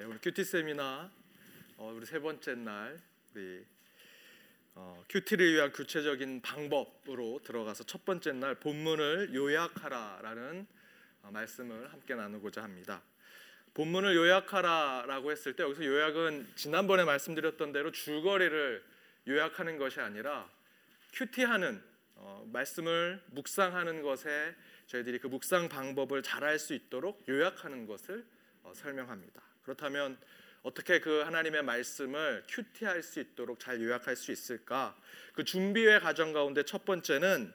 네, 오늘 큐티 세미나 어, 우리 세 번째 날 우리 어, 큐티를 위한 구체적인 방법으로 들어가서 첫 번째 날 본문을 요약하라라는 어, 말씀을 함께 나누고자 합니다. 본문을 요약하라라고 했을 때 여기서 요약은 지난번에 말씀드렸던 대로 줄거리를 요약하는 것이 아니라 큐티하는 어, 말씀을 묵상하는 것에 저희들이 그 묵상 방법을 잘할 수 있도록 요약하는 것을 어, 설명합니다. 그렇다면 어떻게 그 하나님의 말씀을 큐티할 수 있도록 잘 요약할 수 있을까? 그 준비의 과정 가운데 첫 번째는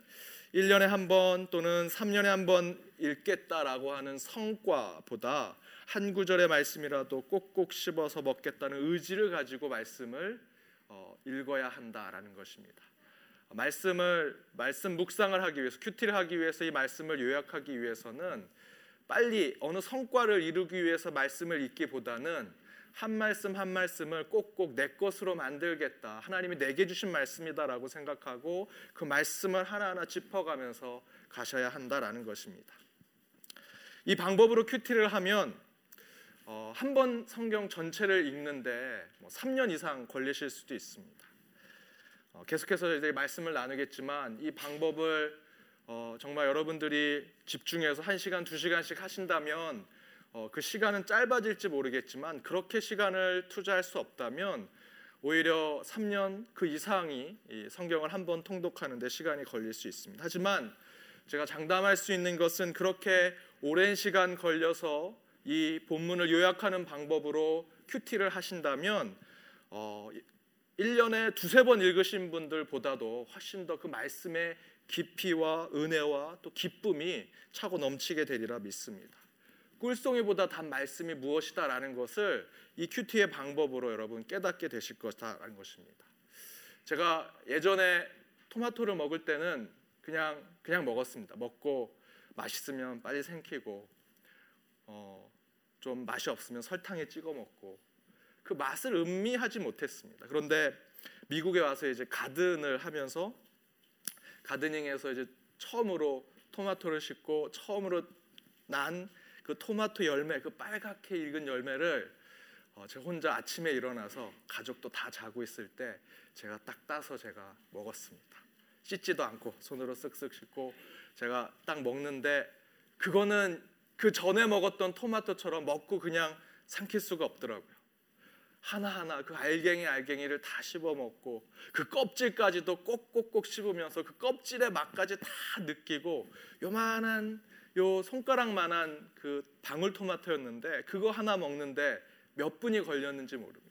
1년에 한 번 또는 3년에 한 번 읽겠다라고 하는 성과보다 한 구절의 말씀이라도 꼭꼭 씹어서 먹겠다는 의지를 가지고 말씀을 어, 읽어야 한다라는 것입니다. 말씀을 말씀 묵상을 하기 위해서 큐티를 하기 위해서 이 말씀을 요약하기 위해서는 빨리 어느 성과를 이루기 위해서 말씀을 읽기보다는 한 말씀 한 말씀을 꼭꼭 내 것으로 만들겠다. 하나님이 내게 주신 말씀이다라고 생각하고 그 말씀을 하나하나 짚어가면서 가셔야 한다라는 것입니다. 이 방법으로 큐티를 하면 어, 한 번 성경 전체를 읽는데 뭐 3년 이상 걸리실 수도 있습니다. 어, 계속해서 이제 말씀을 나누겠지만 이 방법을 어, 정말 여러분들이 집중해서 1시간, 2시간씩 하신다면 어, 그 시간은 짧아질지 모르겠지만 그렇게 시간을 투자할 수 없다면 오히려 3년 그 이상이 성경을 한 번 통독하는 데 시간이 걸릴 수 있습니다. 하지만 제가 장담할 수 있는 것은 그렇게 오랜 시간 걸려서 이 본문을 요약하는 방법으로 큐티를 하신다면 어, 1년에 두세 번 읽으신 분들보다도 훨씬 더 그 말씀의 깊이와 은혜와 또 기쁨이 차고 넘치게 되리라 믿습니다. 꿀송이보다 단 말씀이 무엇이다라는 것을 이 큐티의 방법으로 여러분 깨닫게 되실 것이다라는 것입니다. 제가 예전에 토마토를 먹을 때는 그냥 그냥 먹었습니다. 먹고 맛있으면 빨리 생기고 어, 좀 맛이 없으면 설탕에 찍어 먹고 그 맛을 음미하지 못했습니다. 그런데 미국에 와서 이제 가든을 하면서 가드닝에서 이제 처음으로 토마토를 심고 처음으로 난 그 토마토 열매, 그 빨갛게 익은 열매를 어, 제가 혼자 아침에 일어나서 가족도 다 자고 있을 때 제가 딱 따서 제가 먹었습니다. 씻지도 않고 손으로 쓱쓱 씻고 제가 딱 먹는데 그거는 그 전에 먹었던 토마토처럼 먹고 그냥 삼킬 수가 없더라고요. 하나하나 그 알갱이 알갱이를 다 씹어 먹고 그 껍질까지도 꼭꼭꼭 씹으면서 그 껍질의 맛까지 다 느끼고 요만한 요 손가락만한 그 방울토마토였는데 그거 하나 먹는데 몇 분이 걸렸는지 모릅니다.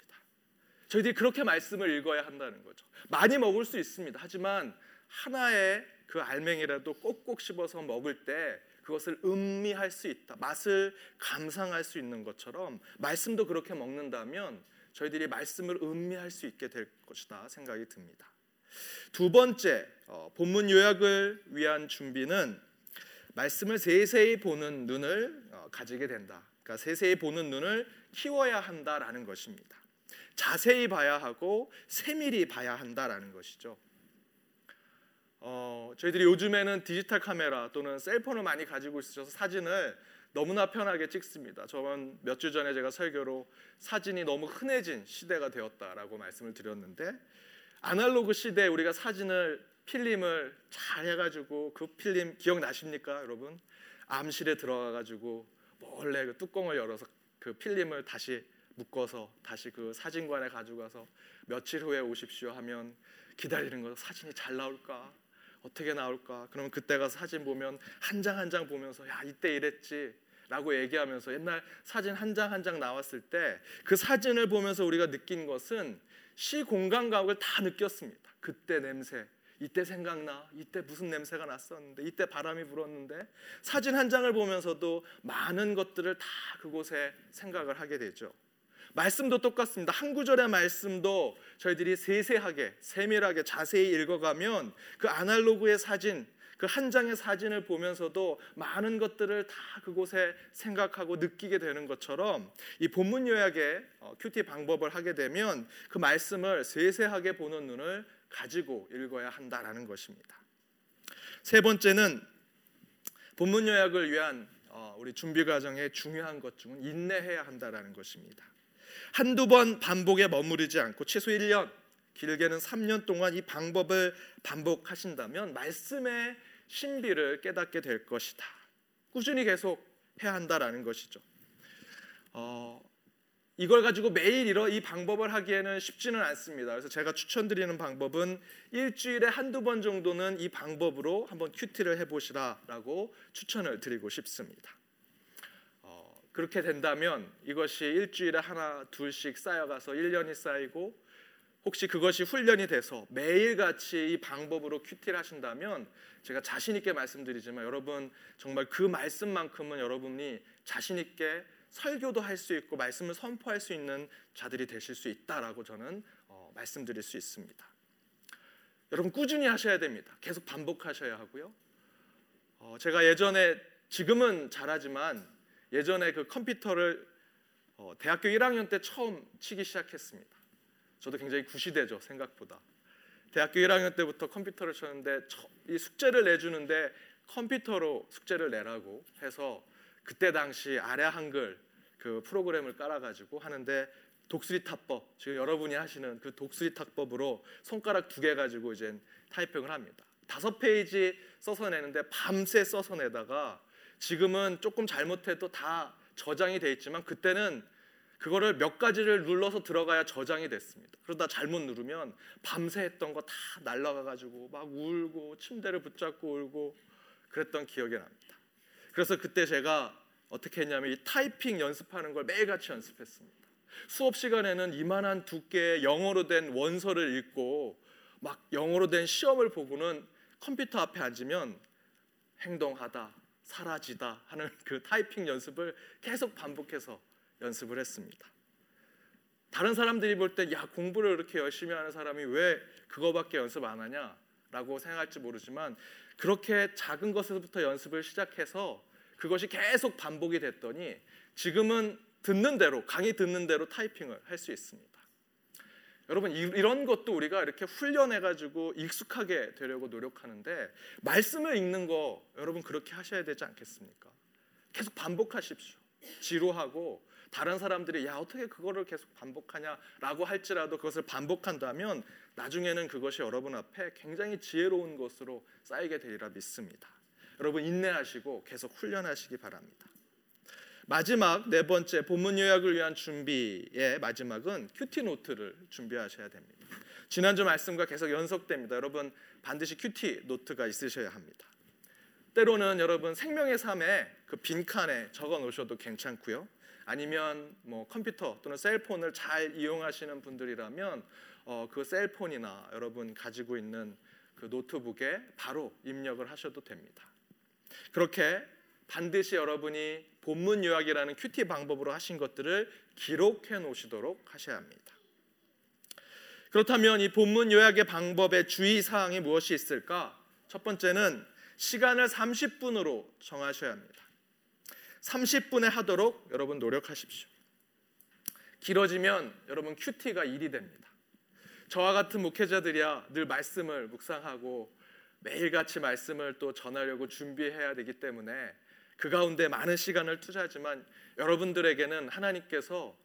저희들이 그렇게 말씀을 읽어야 한다는 거죠. 많이 먹을 수 있습니다. 하지만 하나의 그 알맹이라도 꼭꼭 씹어서 먹을 때 그것을 음미할 수 있다. 맛을 감상할 수 있는 것처럼 말씀도 그렇게 먹는다면 저희들이 말씀을 음미할 수 있게 될 것이다 생각이 듭니다. 두 번째 어, 본문 요약을 위한 준비는 말씀을 세세히 보는 눈을 어, 가지게 된다. 그러니까 세세히 보는 눈을 키워야 한다라는 것입니다. 자세히 봐야 하고 세밀히 봐야 한다라는 것이죠. 어, 저희들이 요즘에는 디지털 카메라 또는 셀폰을 많이 가지고 있어서 사진을 너무나 편하게 찍습니다. 저번 몇 주 전에 제가 설교로 사진이 너무 흔해진 시대가 되었다라고 말씀을 드렸는데 아날로그 시대에 우리가 사진을 필름을 잘 해가지고 그 필름 기억나십니까, 여러분? 암실에 들어가가지고 몰래 그 뚜껑을 열어서 그 필름을 다시 묶어서 다시 그 사진관에 가져가서 며칠 후에 오십시오 하면 기다리는 거 사진이 잘 나올까 어떻게 나올까 그러면 그때 가서 사진 보면 한 장 한 장 보면서 야 이때 이랬지 라고 얘기하면서 옛날 사진 한 장 한 장 나왔을 때 그 사진을 보면서 우리가 느낀 것은 시 공간각을 다 느꼈습니다 그때 냄새 이때 생각나. 이때 무슨 냄새가 났었는데, 이때 바람이 불었는데, 사진 한 장을 보면서도 많은 것들을 다 그곳에 생각을 하게 되죠. 말씀도 똑같습니다. 한 구절의 말씀도 저희들이 세세하게, 세밀하게, 자세히 읽어가면 그 아날로그의 사진, 그 한 장의 사진을 보면서도 많은 것들을 다 그곳에 생각하고 느끼게 되는 것처럼 이 본문 요약의 어, 큐티 방법을 하게 되면 그 말씀을 세세하게 보는 눈을 가지고 읽어야 한다라는 것입니다. 세 번째는 본문 요약을 위한 어, 우리 준비 과정의 중요한 것 중은 인내해야 한다라는 것입니다. 한두 번 반복에 머무르지 않고 최소 1년, 길게는 3년 동안 이 방법을 반복하신다면 말씀의 신비를 깨닫게 될 것이다. 꾸준히 계속 해야 한다라는 것이죠. 어, 이걸 가지고 매일 이러 이 방법을 하기에는 쉽지는 않습니다. 그래서 제가 추천드리는 방법은 일주일에 한두 번 정도는 이 방법으로 한번 큐티를 해보시라라고 추천을 드리고 싶습니다. 어, 그렇게 된다면 이것이 일주일에 하나 둘씩 쌓여가서 1년이 쌓이고 혹시 그것이 훈련이 돼서 매일같이 이 방법으로 큐티를 하신다면 제가 자신 있게 말씀드리지만 여러분 정말 그 말씀만큼은 여러분이 자신 있게 설교도 할 수 있고 말씀을 선포할 수 있는 자들이 되실 수 있다라고 저는 어, 말씀드릴 수 있습니다. 여러분 꾸준히 하셔야 됩니다. 계속 반복하셔야 하고요. 어, 제가 예전에 지금은 잘하지만 예전에 그 컴퓨터를 어, 대학교 1학년 때 처음 치기 시작했습니다. 저도 굉장히 구시대죠 생각보다. 대학교 1학년 때부터 컴퓨터를 쳤는데 이 숙제를 내주는데 컴퓨터로 숙제를 내라고 해서 그때 당시 아래 한글 그 프로그램을 깔아가지고 하는데 독수리 타법 지금 여러분이 하시는 그 독수리 타법으로 손가락 두 개 가지고 이제 타이핑을 합니다. 다섯 페이지 써서 내는데 밤새 써서 내다가 지금은 조금 잘못해도 다 저장이 돼 있지만 그때는 그거를 몇 가지를 눌러서 들어가야 저장이 됐습니다. 그러다 잘못 누르면 밤새 했던 거 다 날라가 가지고 막 울고 침대를 붙잡고 울고 그랬던 기억이 납니다. 그래서 그때 제가 어떻게 했냐면 이 타이핑 연습하는 걸 매일같이 연습했습니다. 수업 시간에는 이만한 두께의 영어로 된 원서를 읽고 막 영어로 된 시험을 보고는 컴퓨터 앞에 앉으면 행동하다, 사라지다 하는 그 타이핑 연습을 계속 반복해서 연습을 했습니다. 다른 사람들이 볼 때 야 공부를 이렇게 열심히 하는 사람이 왜 그거밖에 연습 안 하냐라고 생각할지 모르지만 그렇게 작은 것에서부터 연습을 시작해서 그것이 계속 반복이 됐더니 지금은 듣는 대로 강의 듣는 대로 타이핑을 할 수 있습니다. 여러분 이런 것도 우리가 이렇게 훈련해 가지고 익숙하게 되려고 노력하는데 말씀을 읽는 거 여러분 그렇게 하셔야 되지 않겠습니까? 계속 반복하십시오. 지루하고 다른 사람들이 야 어떻게 그거를 계속 반복하냐라고 할지라도 그것을 반복한다면 나중에는 그것이 여러분 앞에 굉장히 지혜로운 것으로 쌓이게 되리라 믿습니다. 여러분 인내하시고 계속 훈련하시기 바랍니다. 마지막 네 번째 본문 요약을 위한 준비의 마지막은 큐티 노트를 준비하셔야 됩니다. 지난주 말씀과 계속 연속됩니다. 여러분 반드시 QT 노트가 있으셔야 합니다. 때로는 여러분 생명의 삶에 그 빈칸에 적어 놓으셔도 괜찮고요. 아니면 뭐 컴퓨터 또는 cell phone을 잘 이용하시는 분들이라면 어, 그 cell phone이나 여러분 가지고 있는 그 노트북에 바로 입력을 하셔도 됩니다. 그렇게 반드시 여러분이 본문 요약이라는 QT 방법으로 하신 것들을 기록해 놓으시도록 하셔야 합니다. 그렇다면 이 본문 요약의 방법의 주의 사항이 무엇이 있을까? 첫 번째는 시간을 30분으로 정하셔야 합니다. 30분에 하도록 여러분 노력하십시오. 길어지면 여러분 큐티가 일이 됩니다. 저와 같은 목회자들이야 늘 말씀을 묵상하고 매일같이 말씀을 또 전하려고 준비해야 되기 때문에 그 가운데 많은 시간을 투자하지만 여러분들에게는 하나님께서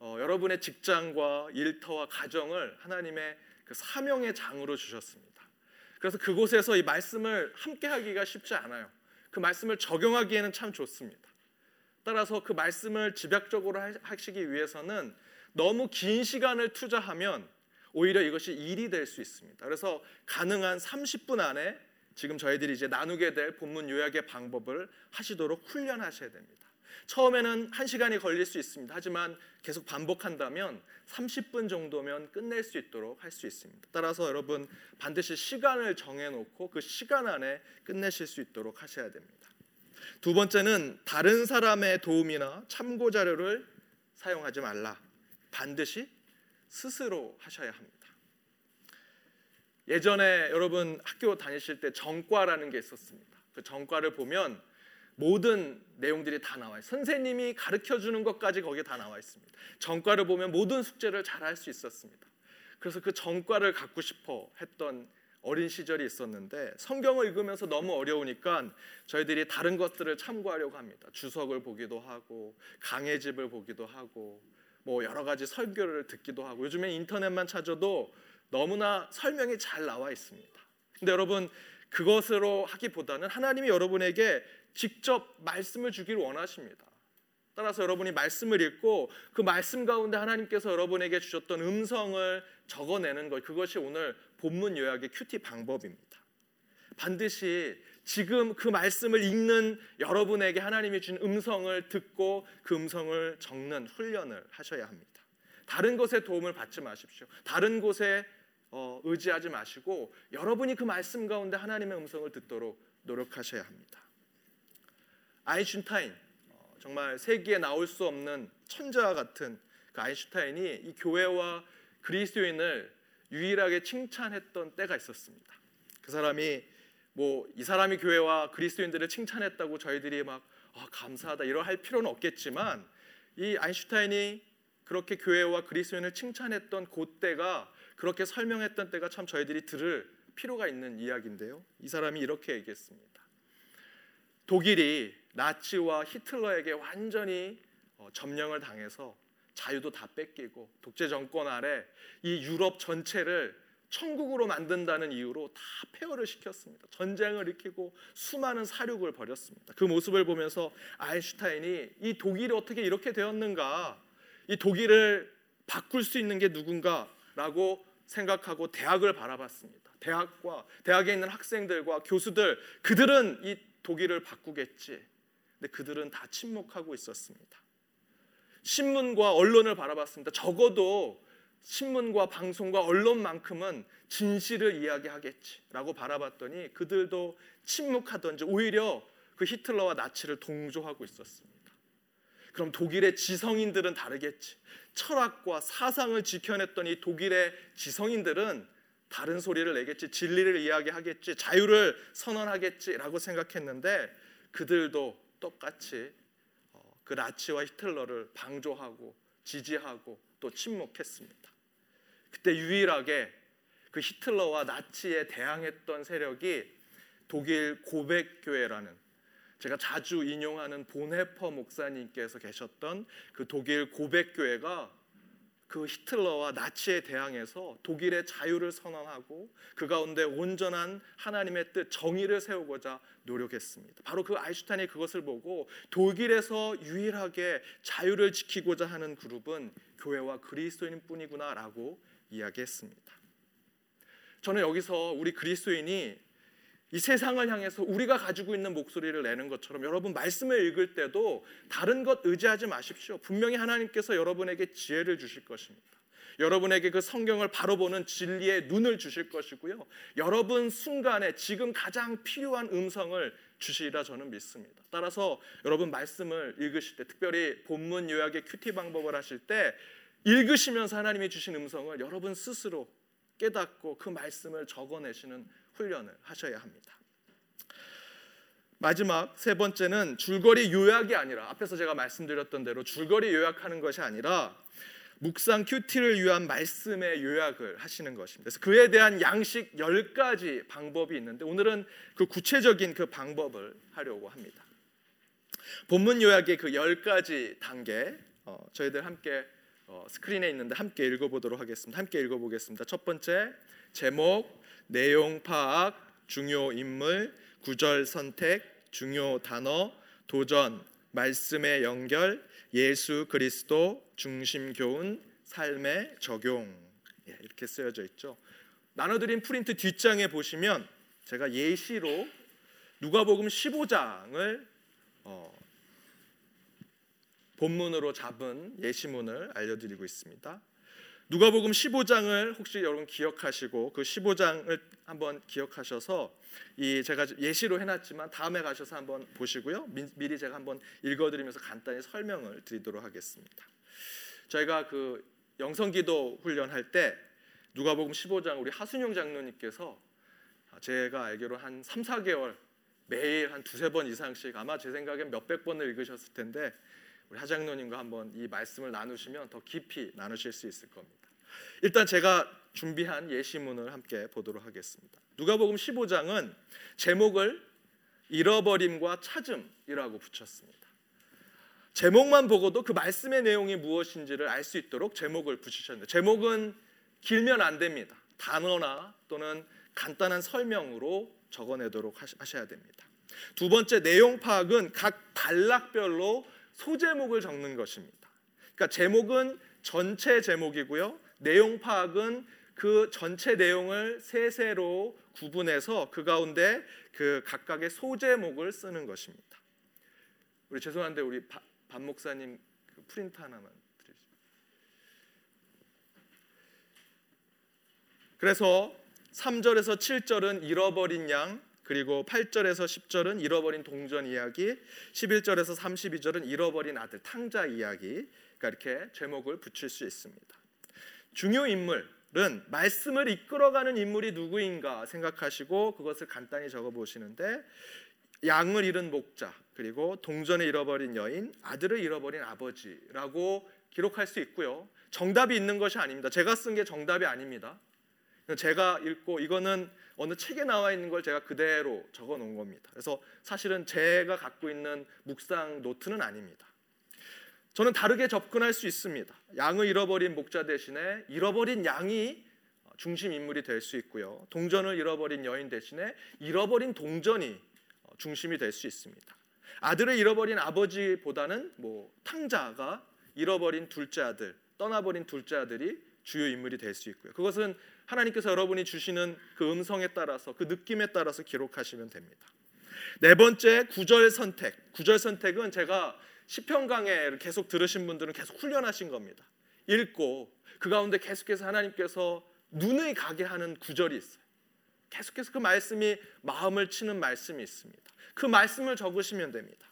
어, 여러분의 직장과 일터와 가정을 하나님의 그 사명의 장으로 주셨습니다. 그래서 그곳에서 이 말씀을 함께 하기가 쉽지 않아요. 그 말씀을 적용하기에는 참 좋습니다. 따라서 그 말씀을 집약적으로 하시기 위해서는 너무 긴 시간을 투자하면 오히려 이것이 일이 될 수 있습니다. 그래서 가능한 30분 안에 지금 저희들이 이제 나누게 될 본문 요약의 방법을 하시도록 훈련하셔야 됩니다. 처음에는 1시간이 걸릴 수 있습니다. 하지만 계속 반복한다면 30분 정도면 끝낼 수 있도록 할 수 있습니다. 따라서 여러분 반드시 시간을 정해 놓고 그 시간 안에 끝내실 수 있도록 하셔야 됩니다. 두 번째는 다른 사람의 도움이나 참고 자료를 사용하지 말라. 반드시 스스로 하셔야 합니다. 예전에 여러분 학교 다니실 때 정과라는 게 있었습니다. 그 정과를 보면 모든 내용들이 다 나와요. 선생님이 가르쳐 주는 것까지 거기에 다 나와 있습니다. 정과를 보면 모든 숙제를 잘 할 수 있었습니다. 그래서 그 정과를 갖고 싶어 했던 어린 시절이 있었는데 성경을 읽으면서 너무 어려우니까 저희들이 다른 것들을 참고하려고 합니다. 주석을 보기도 하고 강의 집을 보기도 하고 뭐 여러 가지 설교를 듣기도 하고 요즘에 인터넷만 찾아도 너무나 설명이 잘 나와 있습니다. 근데 여러분 그것으로 하기보다는 하나님이 여러분에게 직접 말씀을 주기를 원하십니다. 따라서 여러분이 말씀을 읽고 그 말씀 가운데 하나님께서 여러분에게 주셨던 음성을 적어내는 것 그것이 오늘 본문 요약의 큐티 방법입니다. 반드시 지금 그 말씀을 읽는 여러분에게 하나님이 준 음성을 듣고 그 음성을 적는 훈련을 하셔야 합니다. 다른 것에 도움을 받지 마십시오. 다른 곳에 어, 의지하지 마시고 여러분이 그 말씀 가운데 하나님의 음성을 듣도록 노력하셔야 합니다. 아인슈타인 어, 정말 세기에 나올 수 없는 천자와 같은 그 아인슈타인이 이 교회와 그리스도인을 유일하게 칭찬했던 때가 있었습니다. 그 사람이 뭐 이 사람이 교회와 그리스도인들을 칭찬했다고 저희들이 막 아, 감사하다 이러 할 필요는 없겠지만 이 아인슈타인이 그렇게 교회와 그리스도인을 칭찬했던 그 때가 그렇게 설명했던 때가 참 저희들이 들을 필요가 있는 이야기인데요. 이 사람이 이렇게 얘기했습니다. 독일이 나치와 히틀러에게 완전히 어, 점령을 당해서 자유도 다 뺏기고 독재 정권 아래 이 유럽 전체를 천국으로 만든다는 이유로 다 폐허를 시켰습니다. 전쟁을 일으키고 수많은 사륙을 벌였습니다. 그 모습을 보면서 아인슈타인이 이 독일이 어떻게 이렇게 되었는가? 이 독일을 바꿀 수 있는 게 누군가라고 생각하고 대학을 바라봤습니다. 대학과 대학에 있는 학생들과 교수들 그들은 이 독일을 바꾸겠지. 근데 그들은 다 침묵하고 있었습니다. 신문과 언론을 바라봤습니다. 적어도 신문과 방송과 언론만큼은 진실을 이야기하겠지라고 바라봤더니 그들도 침묵하던지 오히려 그 히틀러와 나치를 동조하고 있었습니다. 그럼 독일의 지성인들은 다르겠지. 철학과 사상을 지켜냈던 이 독일의 지성인들은 다른 소리를 내겠지, 진리를 이야기하겠지, 자유를 선언하겠지라고 생각했는데 그들도 똑같이 어, 그 나치와 히틀러를 방조하고 지지하고 또 침묵했습니다. 그때 유일하게 그 히틀러와 나치에 대항했던 세력이 독일 고백교회라는 제가 자주 인용하는 보네퍼 목사님께서 계셨던 그 독일 고백교회가 그 히틀러와 나치에 대항해서 독일의 자유를 선언하고 그 가운데 온전한 하나님의 뜻 정의를 세우고자 노력했습니다. 바로 그 아인슈타인이 그것을 보고 독일에서 유일하게 자유를 지키고자 하는 그룹은 교회와 그리스도인뿐이구나라고 이야기했습니다. 저는 여기서 우리 그리스도인이 이 세상을 향해서 우리가 가지고 있는 목소리를 내는 것처럼 여러분 말씀을 읽을 때도 다른 것 의지하지 마십시오. 분명히 하나님께서 여러분에게 지혜를 주실 것입니다. 여러분에게 그 성경을 바로 보는 진리의 눈을 주실 것이고요. 여러분 순간에 지금 가장 필요한 음성을 주시리라 저는 믿습니다. 따라서 여러분 말씀을 읽으실 때 특별히 본문 요약의 큐티 방법을 하실 때 읽으시면서 하나님이 주신 음성을 여러분 스스로 깨닫고 그 말씀을 적어내시는 훈련을 하셔야 합니다. 마지막 세 번째는 줄거리 요약이 아니라 앞에서 제가 말씀드렸던 대로 줄거리 요약하는 것이 아니라 묵상 큐티를 위한 말씀의 요약을 하시는 것입니다. 그래서 그에 대한 양식 10가지 방법이 있는데 오늘은 그 구체적인 그 방법을 하려고 합니다. 본문 요약의 그 10가지 단계 어, 저희들 함께 어, 스크린에 있는데 함께 읽어보도록 하겠습니다. 함께 읽어보겠습니다. 첫 번째 제목, 내용 파악, 중요 인물, 구절 선택, 중요 단어, 도전, 말씀의 연결, 예수 그리스도 중심 교훈, 삶의 적용 예, 이렇게 쓰여져 있죠. 나눠드린 프린트 뒷장에 보시면 제가 예시로 누가복음 15장을 어, 본문으로 잡은 예시문을 알려드리고 있습니다. 누가복음 15장을 혹시 여러분 기억하시고 그 15장을 한번 기억하셔서 이 제가 예시로 해놨지만 다음에 가셔서 한번 보시고요. 미, 리 제가 한번 읽어드리면서 간단히 설명을 드리도록 하겠습니다. 저희가 그 영성기도 훈련할 때 누가복음 15장 우리 하순영 장로님께서 제가 알기로 한 3, 4개월 매일 한 두세 번 이상씩 아마 제 생각엔 몇백 번을 읽으셨을 텐데 우리 하장로님과 한번 이 말씀을 나누시면 더 깊이 나누실 수 있을 겁니다. 일단 제가 준비한 예시문을 함께 보도록 하겠습니다. 누가복음 15장은 제목을 잃어버림과 찾음이라고 붙였습니다. 제목만 보고도 그 말씀의 내용이 무엇인지를 알 수 있도록 제목을 붙이셨는데 제목은 길면 안 됩니다. 단어나 또는 간단한 설명으로 적어내도록 하셔야 됩니다. 두 번째 내용 파악은 각 단락별로 소제목을 적는 것입니다. 그러니까 제목은 전체 제목이고요. 내용 파악은 그 전체 내용을 세세로 구분해서 그 가운데 그 각각의 소제목을 쓰는 것입니다. 우리 죄송한데 우리 반 목사님 그 프린트 하나만 드리죠. 그래서 3절에서 7절은 잃어버린 양, 그리고 8절에서 10절은 잃어버린 동전 이야기, 11절에서 32절은 잃어버린 아들 탕자 이야기. 그러니까 이렇게 제목을 붙일 수 있습니다. 중요 인물은 말씀을 이끌어가는 인물이 누구인가 생각하시고 그것을 간단히 적어 보시는데 양을 잃은 목자, 그리고 동전을 잃어버린 여인, 아들을 잃어버린 아버지라고 기록할 수 있고요. 정답이 있는 것이 아닙니다. 제가 쓴 게 정답이 아닙니다. 제가 읽고 이거는 어느 책에 나와 있는 걸 제가 그대로 적어 놓은 겁니다. 그래서 사실은 제가 갖고 있는 묵상 노트는 아닙니다. 저는 다르게 접근할 수 있습니다. 양을 잃어버린 목자 대신에 잃어버린 양이 중심 인물이 될 수 있고요. 동전을 잃어버린 여인 대신에 잃어버린 동전이 중심이 될 수 있습니다. 아들을 잃어버린 아버지보다는 뭐 탕자가 잃어버린 둘째 아들, 떠나버린 둘째 아들이 주요 인물이 될 수 있고요. 그것은 하나님께서 여러분이 주시는 그 음성에 따라서 그 느낌에 따라서 기록하시면 됩니다. 네 번째 구절 선택. 구절 선택은 제가 시편 강해를 계속 들으신 분들은 계속 훈련하신 겁니다. 읽고 그 가운데 계속해서 하나님께서 눈을 가게 하는 구절이 있어요. 계속해서 그 말씀이 마음을 치는 말씀이 있습니다. 그 말씀을 적으시면 됩니다.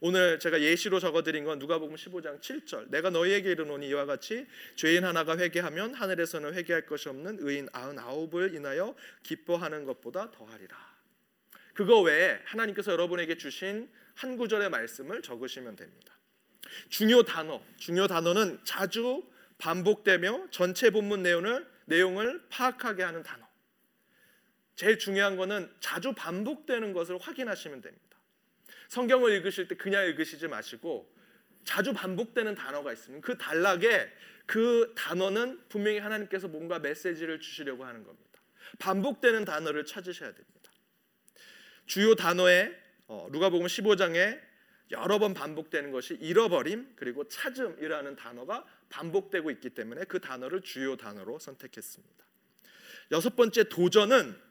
오늘 제가 예시로 적어드린 건 누가복음 15장 7절. 내가 너희에게 이르노니 이와 같이 죄인 하나가 회개하면 하늘에서는 회개할 것이 없는 의인 아흔아홉을 인하여 기뻐하는 것보다 더하리라. 그거 외에 하나님께서 여러분에게 주신 한 구절의 말씀을 적으시면 됩니다. 중요 단어, 중요 단어는 자주 반복되며 전체 본문 내용을 내용을 파악하게 하는 단어. 제일 중요한 것은 자주 반복되는 것을 확인하시면 됩니다. 성경을 읽으실 때 그냥 읽으시지 마시고 자주 반복되는 단어가 있으면 그 단락에 그 단어는 분명히 하나님께서 뭔가 메시지를 주시려고 하는 겁니다. 반복되는 단어를 찾으셔야 됩니다. 주요 단어에 어, 누가복음 15장에 여러 번 반복되는 것이 잃어버림 그리고 찾음이라는 단어가 반복되고 있기 때문에 그 단어를 주요 단어로 선택했습니다. 여섯 번째 도전은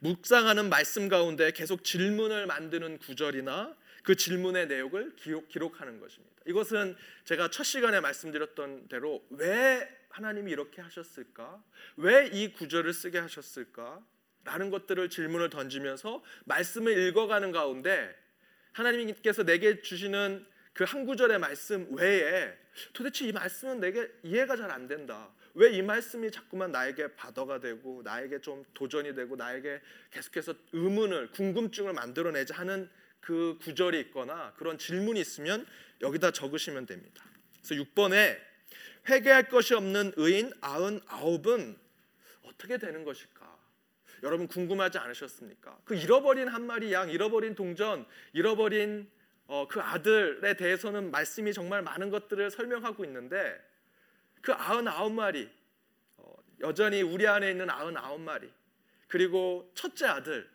묵상하는 말씀 가운데 계속 질문을 만드는 구절이나 그 질문의 내용을 기록, 하는 것입니다. 이것은 제가 첫 시간에 말씀드렸던 대로 왜 하나님이 이렇게 하셨을까? 왜 이 구절을 쓰게 하셨을까? 라는 것들을 질문을 던지면서 말씀을 읽어가는 가운데 하나님께서 내게 주시는 그 한 구절의 말씀 외에 도대체 이 말씀은 내게 이해가 잘 안 된다. 왜 이 말씀이 자꾸만 나에게 바더가 되고 나에게 좀 도전이 되고 나에게 계속해서 의문을 궁금증을 만들어내자 하는 그 구절이 있거나 그런 질문이 있으면 여기다 적으시면 됩니다. 그래서 6번에 회개할 것이 없는 의인 아흔 아홉은 어떻게 되는 것일까? 여러분 궁금하지 않으셨습니까? 그 잃어버린 한 마리 양, 잃어버린 동전, 잃어버린 어, 그 아들에 대해서는 말씀이 정말 많은 것들을 설명하고 있는데 그 아흔아홉 마리 어, 여전히 우리 안에 있는 아흔아홉 마리 그리고 첫째 아들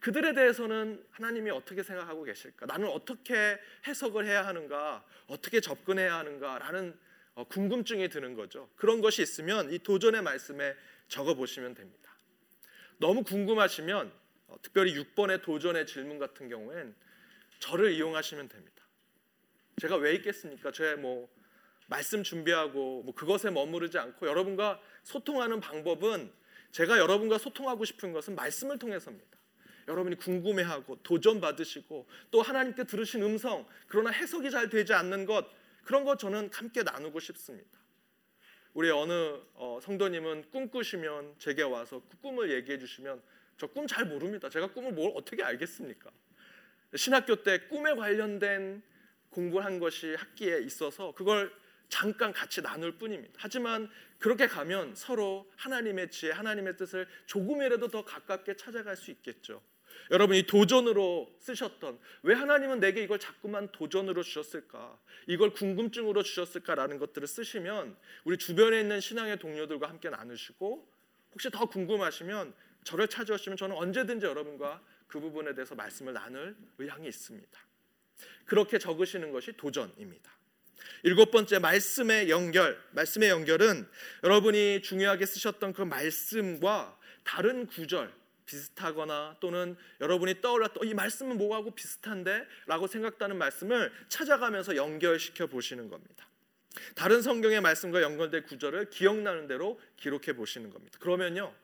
그들에 대해서는 하나님이 어떻게 생각하고 계실까? 나는 어떻게 해석을 해야 하는가? 어떻게 접근해야 하는가라는 어, 궁금증이 드는 거죠. 그런 것이 있으면 이 도전의 말씀에 적어 보시면 됩니다. 너무 궁금하시면 어, 특별히 6번의 도전의 질문 같은 경우엔 저를 이용하시면 됩니다. 제가 왜 있겠습니까? 제뭐 말씀 준비하고 뭐 그것에 머무르지 않고 여러분과 소통하는 방법은 제가 여러분과 소통하고 싶은 것은 말씀을 통해서입니다. 여러분이 궁금해하고 도전 받으시고 또 하나님께 들으신 음성 그러나 해석이 잘 되지 않는 것 그런 것 저는 함께 나누고 싶습니다. 우리 어느 어, 성도님은 꿈꾸시면 제게 와서 그 꿈을 얘기해 주시면 저 꿈 잘 모릅니다. 제가 꿈을 뭘 어떻게 알겠습니까? 신학교 때 꿈에 관련된 공부한 것이 학기에 있어서 그걸 잠깐 같이 나눌 뿐입니다. 하지만 그렇게 가면 서로 하나님의 지혜, 하나님의 뜻을 조금이라도 더 가깝게 찾아갈 수 있겠죠. 여러분이 도전으로 쓰셨던 왜 하나님은 내게 이걸 자꾸만 도전으로 주셨을까? 이걸 궁금증으로 주셨을까라는 것들을 쓰시면 우리 주변에 있는 신앙의 동료들과 함께 나누시고 혹시 더 궁금하시면 저를 찾아오시면 저는 언제든지 여러분과 그 부분에 대해서 말씀을 나눌 의향이 있습니다. 그렇게 적으시는 것이 도전입니다. 일곱 번째 말씀의 연결. 말씀의 연결은 여러분이 중요하게 쓰셨던 그 말씀과 다른 구절 비슷하거나 또는 여러분이 떠올랐던 어, 이 말씀은 뭐하고 비슷한데라고 생각하는 말씀을 찾아가면서 연결시켜 보시는 겁니다. 다른 성경의 말씀과 연결된 구절을 기억나는 대로 기록해 보시는 겁니다. 그러면요.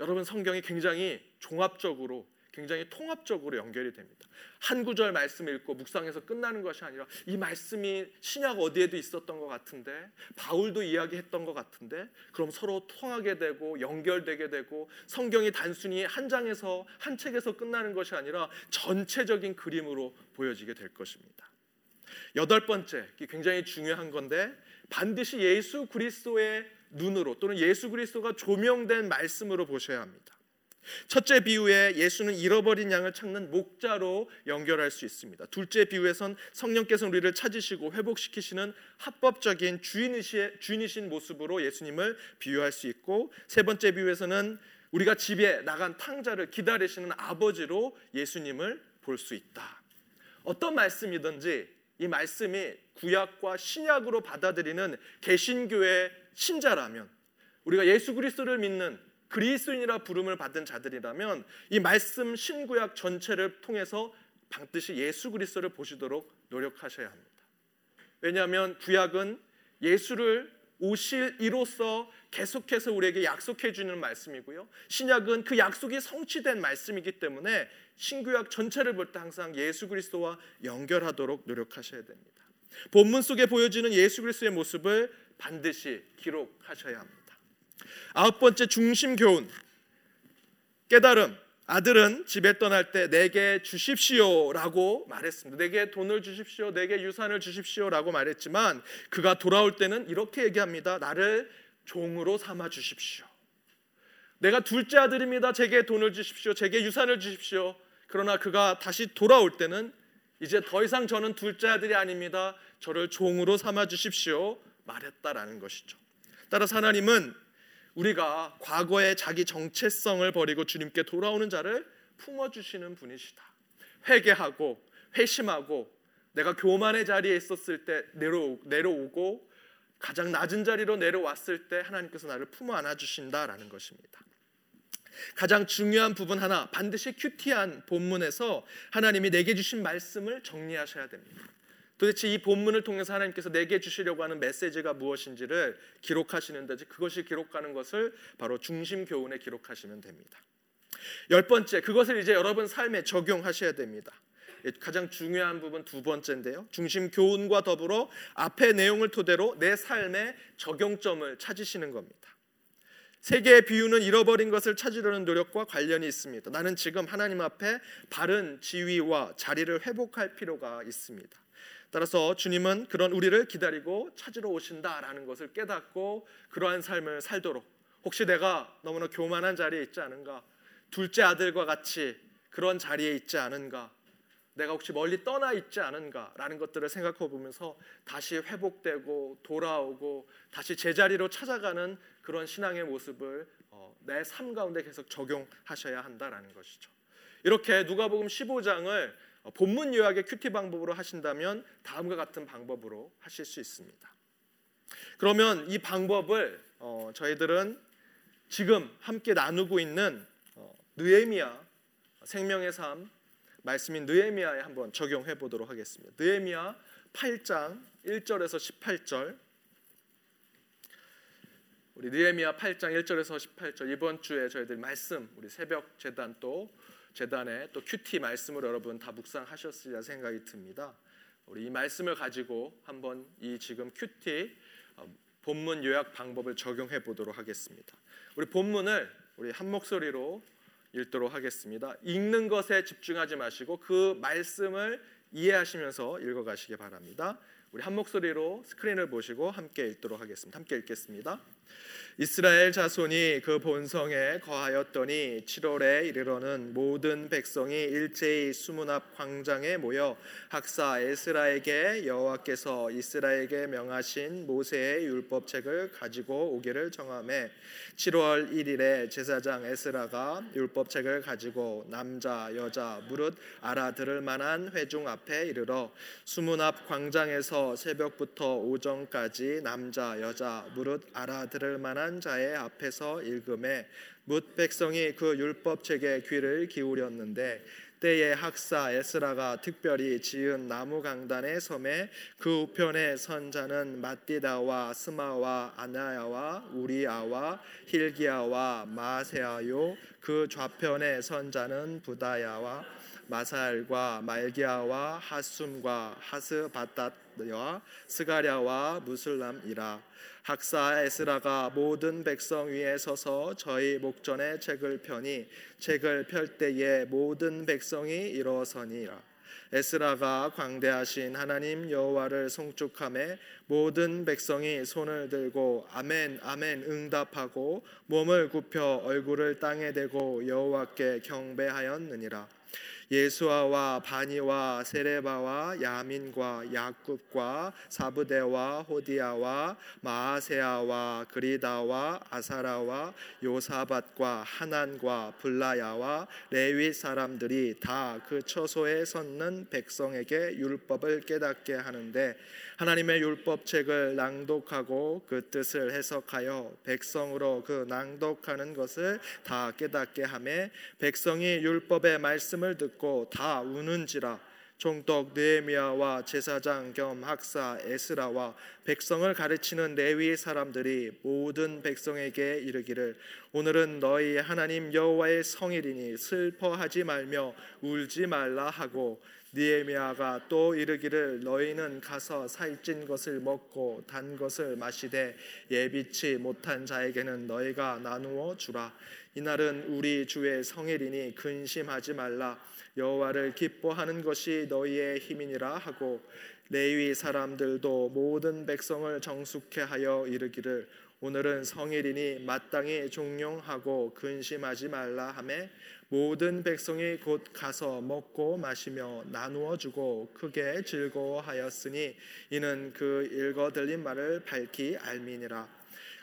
여러분 성경이 굉장히 종합적으로 굉장히 통합적으로 연결이 됩니다. 한 구절 말씀 읽고 묵상해서 끝나는 것이 아니라 이 말씀이 신약 어디에도 있었던 것 같은데 바울도 이야기했던 것 같은데 그럼 서로 통하게 되고 연결되게 되고 성경이 단순히 한 장에서 한 책에서 끝나는 것이 아니라 전체적인 그림으로 보여지게 될 것입니다. 여덟 번째 굉장히 중요한 건데 반드시 예수 그리스도의 눈으로 또는 예수 그리스도가 조명된 말씀으로 보셔야 합니다. 첫째 비유에 예수는 잃어버린 양을 찾는 목자로 연결할 수 있습니다. 둘째 비유에선 성령께서 우리를 찾으시고 회복시키시는 합법적인 주인이신 모습으로 예수님을 비유할 수 있고 세 번째 비유에서는 우리가 집에 나간 탕자를 기다리시는 아버지로 예수님을 볼 수 있다. 어떤 말씀이든지 이 말씀이 구약과 신약으로 받아들이는 개신교의 신자라면 우리가 예수 그리스도를 믿는 그리스도인이라 부름을 받은 자들이라면 이 말씀 신구약 전체를 통해서 반드시 예수 그리스도를 보시도록 노력하셔야 합니다. 왜냐하면 구약은 예수를 오실 이로써 계속해서 우리에게 약속해 주는 말씀이고요. 신약은 그 약속이 성취된 말씀이기 때문에 신구약 전체를 볼 때 항상 예수 그리스도와 연결하도록 노력하셔야 됩니다. 본문 속에 보여지는 예수 그리스도의 모습을 반드시 기록하셔야 합니다. 아홉 번째 중심 교훈 깨달음 아들은 집에 떠날 때 내게 주십시오라고 말했습니다. 내게 돈을 주십시오. 내게 유산을 주십시오라고 말했지만 그가 돌아올 때는 이렇게 얘기합니다. 나를 종으로 삼아 주십시오. 내가 둘째 아들입니다. 제게 돈을 주십시오. 제게 유산을 주십시오. 그러나 그가 다시 돌아올 때는 이제 더 이상 저는 둘째 아들이 아닙니다. 저를 종으로 삼아 주십시오. 말했다라는 것이죠. 따라서 하나님은 우리가 과거의 자기 정체성을 버리고 주님께 돌아오는 자를 품어주시는 분이시다. 회개하고 회심하고 내가 교만의 자리에 있었을 때 내려, 내려오고 가장 낮은 자리로 내려왔을 때 하나님께서 나를 품어 안아 주신다라는 것입니다. 가장 중요한 부분 하나 반드시 큐티한 본문에서 하나님이 내게 주신 말씀을 정리하셔야 됩니다. 도대체 이 본문을 통해서 하나님께서 내게 주시려고 하는 메시지가 무엇인지를 기록하시는데 그것이 기록하는 것을 바로 중심 교훈에 기록하시면 됩니다. 열 번째 그것을 이제 여러분 삶에 적용하셔야 됩니다. 가장 중요한 부분 두 번째인데요. 중심 교훈과 더불어 앞의 내용을 토대로 내 삶의 적용점을 찾으시는 겁니다. 세 개의 비유는 잃어버린 것을 찾으려는 노력과 관련이 있습니다. 나는 지금 하나님 앞에 바른 지위와 자리를 회복할 필요가 있습니다. 따라서 주님은 그런 우리를 기다리고 찾으러 오신다라는 것을 깨닫고 그러한 삶을 살도록. 혹시 내가 너무나 교만한 자리에 있지 않은가? 둘째 아들과 같이 그런 자리에 있지 않은가? 내가 혹시 멀리 떠나 있지 않은가라는 것들을 생각해 보면서 다시 회복되고 돌아오고 다시 제자리로 찾아가는 그런 신앙의 모습을 어, 내삶 가운데 계속 적용하셔야 한다라는 것이죠. 이렇게 누가복음 15장을 어, 본문 요약의 큐티 방법으로 하신다면 다음과 같은 방법으로 하실 수 있습니다. 그러면 이 방법을 어, 저희들은 지금 함께 나누고 있는 어, 느헤미야 생명의 삶 말씀인 느헤미야에 한번 적용해 보도록 하겠습니다. 느헤미야 8장 1절에서 18절 우리 느헤미야 8장 1절에서 18절 이번 주에 저희들 말씀 우리 새벽 제단 또 제단에 또 QT 말씀을 여러분 다 묵상하셨으리라 생각이 듭니다. 우리 이 말씀을 가지고 한번 이 지금 QT 어, 본문 요약 방법을 적용해 보도록 하겠습니다. 우리 본문을 우리 한 목소리로 읽도록 하겠습니다. 읽는 것에 집중하지 마시고 그 말씀을 이해하시면서 읽어 가시기 바랍니다. 우리 한 목소리로 스크린을 보시고 함께 읽도록 하겠습니다. 함께 읽겠습니다. 이스라엘 자손이 그 본성에 거하였더니 7월에 이르러는 모든 백성이 일제히 수문 앞 광장에 모여 학사 에스라에게 여호와께서 이스라엘에게 명하신 모세의 율법책을 가지고 오기를 정함에 7월 1일에 제사장 에스라가 율법책을 가지고 남자 여자 무릇 알아들을 만한 회중 앞에 이르러 수문 앞 광장에서 새벽부터 오전까지 남자 여자 무릇 알아들을 만한 만한 자의 앞에서 읽음에 뭇 백성이 그 율법 책에 귀를 기울였는데 때에 학사 에스라가 특별히 지은 나무 강단의 섬에 그 우편에 선 자는 마띠다와 스마와 아나야와 우리아와 힐기야와 마세아요. 그 좌편에 선 자는 부다야와 마살과 말기야와 하숨과 하스바따 와 스가랴와 무슬람이라. 학사 에스라가 모든 백성 위에 서서 저희 목전에 책을 펴니 책을 펼 때에 모든 백성이 일어서니라. 에스라가 광대하신 하나님 여호와를 송축함에 모든 백성이 손을 들고 아멘 아멘 응답하고 몸을 굽혀 얼굴을 땅에 대고 여호와께 경배하였느니라 예수아와 바니와 세레바와 야민과 야굽과 사부대와 호디아와 마아세아와 그리다와 아사라와 요사밭과 하난과 블라야와 레위 사람들이 다 그 처소에 섰는 백성에게 율법을 깨닫게 하는데 하나님의 율법책을 낭독하고 그 뜻을 해석하여 백성으로 그 낭독하는 것을 다 깨닫게 하매 백성이 율법의 말씀을 듣고 다 우는지라. 총독 느헤미야와 제사장 겸 학사 에스라와 백성을 가르치는 레위 사람들이 모든 백성에게 이르기를 오늘은 너희 하나님 여호와의 성일이니 슬퍼하지 말며 울지 말라 하고 니에미아가 또 이르기를 너희는 가서 살찐 것을 먹고 단 것을 마시되 예비치 못한 자에게는 너희가 나누어 주라. 이날은 우리 주의 성일이니 근심하지 말라 여호와를 기뻐하는 것이 너희의 힘이니라 하고 레위 사람들도 모든 백성을 정숙해 하여 이르기를 오늘은 성일이니 마땅히 종용하고 근심하지 말라 하매 모든 백성이 곧 가서 먹고 마시며 나누어 주고 크게 즐거워하였으니 이는 그 읽어 들린 말을 밝히 알미니라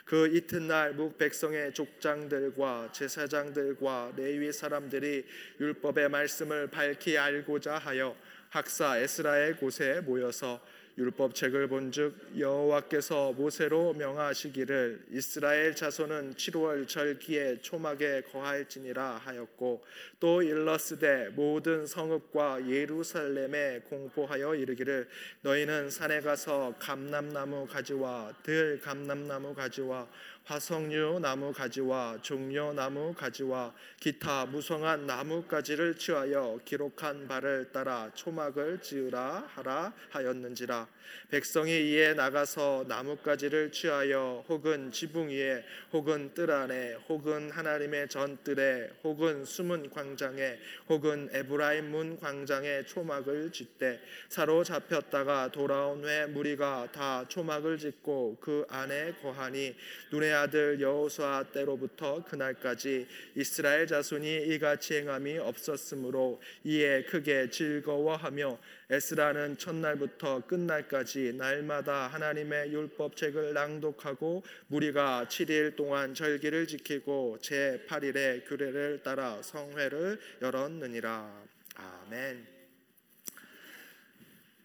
그 이튿날 묵 백성의 족장들과 제사장들과 레위 사람들이 율법의 말씀을 밝히 알고자 하여 학사 에스라의 곳에 모여서 율법책을 본즉 여호와께서 모세로 명하시기를 이스라엘 자손은 7월 절기에 초막에 거할지니라 하였고 또 일러스되 모든 성읍과 예루살렘에 공포하여 이르기를 너희는 산에 가서 감람나무 가지와 들 감람나무 가지와 화석류 나무 가지와 종려 나무 가지와 기타 무성한 나무가지를 취하여 기록한 바를 따라 초막을 지으라 하라 하였는지라. 백성이 이에 나가서 나뭇가지를 취하여 혹은 지붕 위에 혹은 뜰 안에 혹은 하나님의 전뜰에 혹은 숨은 광장에 혹은 에브라임 문 광장에 초막을 짓되 사로잡혔다가 돌아온 후에 무리가 다 초막을 짓고 그 안에 거하니 눈의 아들 여호수아 때로부터 그날까지 이스라엘 자손이 이같이 행함이 없었으므로 이에 크게 즐거워하며 에스라는 첫날부터 끝날까지 날마다 하나님의 율법책을 낭독하고 무리가 7일 동안 절기를 지키고 제 8일에 규례를 따라 성회를 열었느니라. 아멘.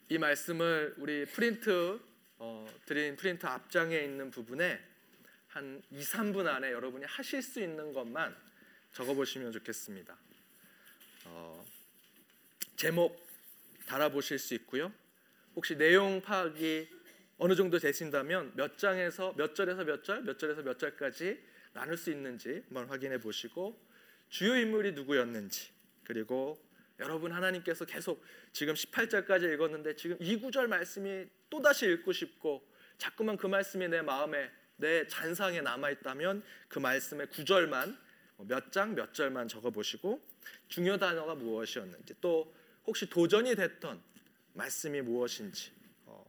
이 말씀을 우리 프린트 어, 드린 프린트 앞장에 있는 부분에 한 2, 3분 안에 여러분이 하실 수 있는 것만 적어 보시면 좋겠습니다. 어, 제목 달아보실 수 있고요. 혹시 내용 파악이 어느 정도 되신다면 몇 장에서 몇 절에서 몇 절, 몇 절에서 몇 절까지 나눌 수 있는지 한번 확인해 보시고 주요 인물이 누구였는지 그리고 여러분 하나님께서 계속 지금 18절까지 읽었는데 지금 이 구절 말씀이 또다시 읽고 싶고 자꾸만 그 말씀이 내 마음에 내 잔상에 남아 있다면 그 말씀의 구절만 몇 장 몇 절만 적어 보시고 중요 단어가 무엇이었는지 또 혹시 도전이 됐던 말씀이 무엇인지 어,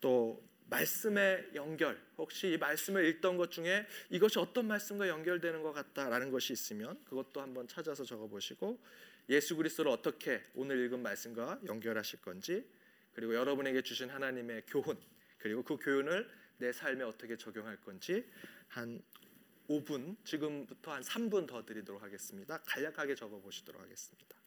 또 말씀의 연결 혹시 이 말씀을 읽던 것 중에 이것이 어떤 말씀과 연결되는 것 같다라는 것이 있으면 그것도 한번 찾아서 적어보시고 예수 그리스도를 어떻게 오늘 읽은 말씀과 연결하실 건지 그리고 여러분에게 주신 하나님의 교훈 그리고 그 교훈을 내 삶에 어떻게 적용할 건지 한 5분 지금부터 한 3분 더 드리도록 하겠습니다. 간략하게 적어 보시도록 하겠습니다.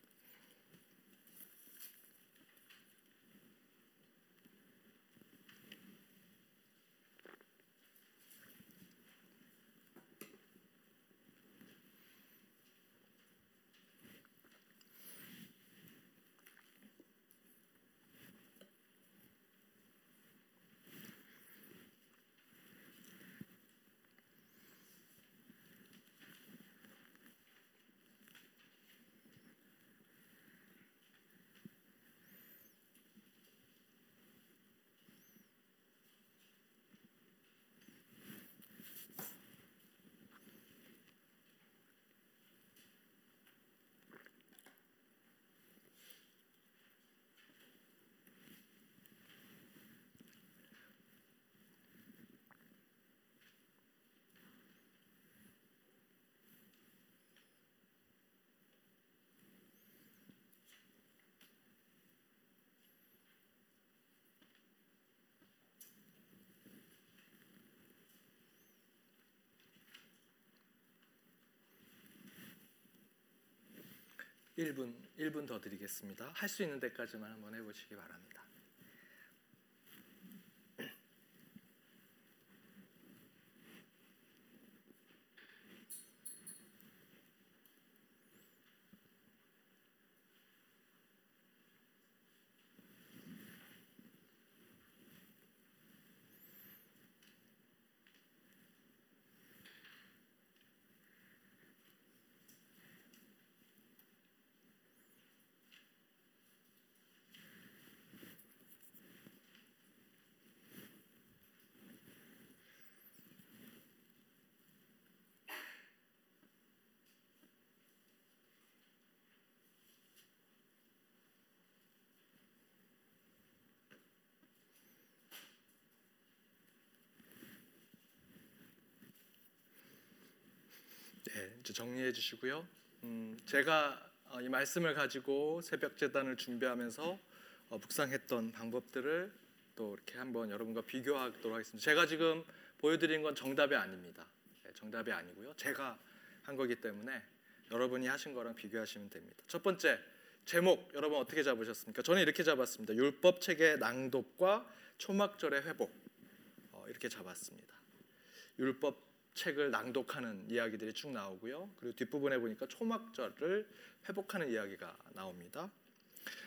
1분 1분 더 드리겠습니다. 할 수 있는 데까지만 한번 해보시기 바랍니다. 네, 이제 정리해 주시고요. 음, 제가 어, 이 말씀을 가지고 새벽 재단을 준비하면서 어, 묵상했던 방법들을 또 이렇게 한번 여러분과 비교하도록 하겠습니다. 제가 지금 보여드린 건 정답이 아닙니다. 네, 정답이 아니고요. 제가 한 거기 때문에 여러분이 하신 거랑 비교하시면 됩니다. 첫 번째 제목 여러분 어떻게 잡으셨습니까? 저는 이렇게 잡았습니다. 율법 책의 낭독과 초막절의 회복 어, 이렇게 잡았습니다. 율법 책을 낭독하는 이야기들이 쭉 나오고요. 그리고 뒷부분에 보니까 초막절을 회복하는 이야기가 나옵니다.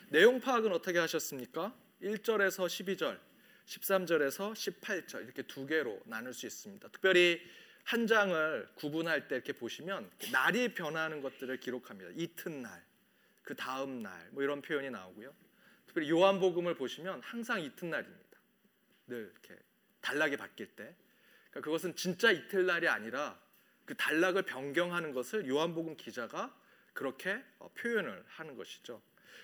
내용 파악은 어떻게 하셨습니까? 1절에서 12절, 13절에서 18절 이렇게 두 개로 나눌 수 있습니다. 특별히 한 장을 구분할 때 이렇게 보시면 날이 변하는 것들을 기록합니다. 이튿날, 그 다음 날, 뭐 이런 표현이 나오고요. 특별히 요한복음을 보시면 항상 이튿날입니다. 늘 이렇게 단락이 바뀔 때. 그러니까 그것은 진짜 이튿날이 아니라 그 단락을 변경하는 것을 요한복음 기자가 그렇게 어, 표현을 하는 것이죠.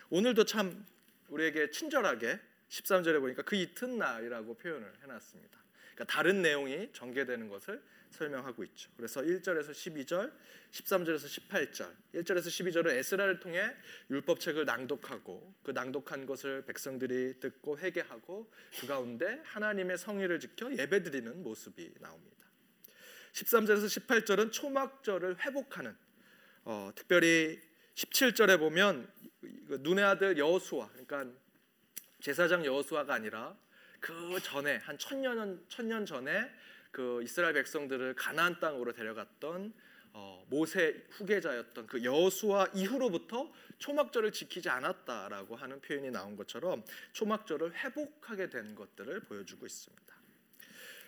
오늘도 참 우리에게 친절하게 13절에 보니까 그 이튿날이라고 표현을 해놨습니다. 그러니까 다른 내용이 전개되는 것을 설명하고 있죠. 그래서 1절에서 12절, 13절에서 18절, 1절에서 12절은 에스라를 통해 율법책을 낭독하고 그 낭독한 것을 백성들이 듣고 회개하고 그 가운데 하나님의 성의를 지켜 예배드리는 모습이 나옵니다. 13절에서 18절은 초막절을 회복하는 어, 특별히 17절에 보면 눈의 아들 여호수아 그러니까 제사장 여호수아가 아니라 그 전에 한 천년 천년 전에 그 이스라엘 백성들을 가나안 땅으로 데려갔던 어, 모세 후계자였던 그 여호수아 이후로부터 초막절을 지키지 않았다라고 하는 표현이 나온 것처럼 초막절을 회복하게 된 것들을 보여주고 있습니다.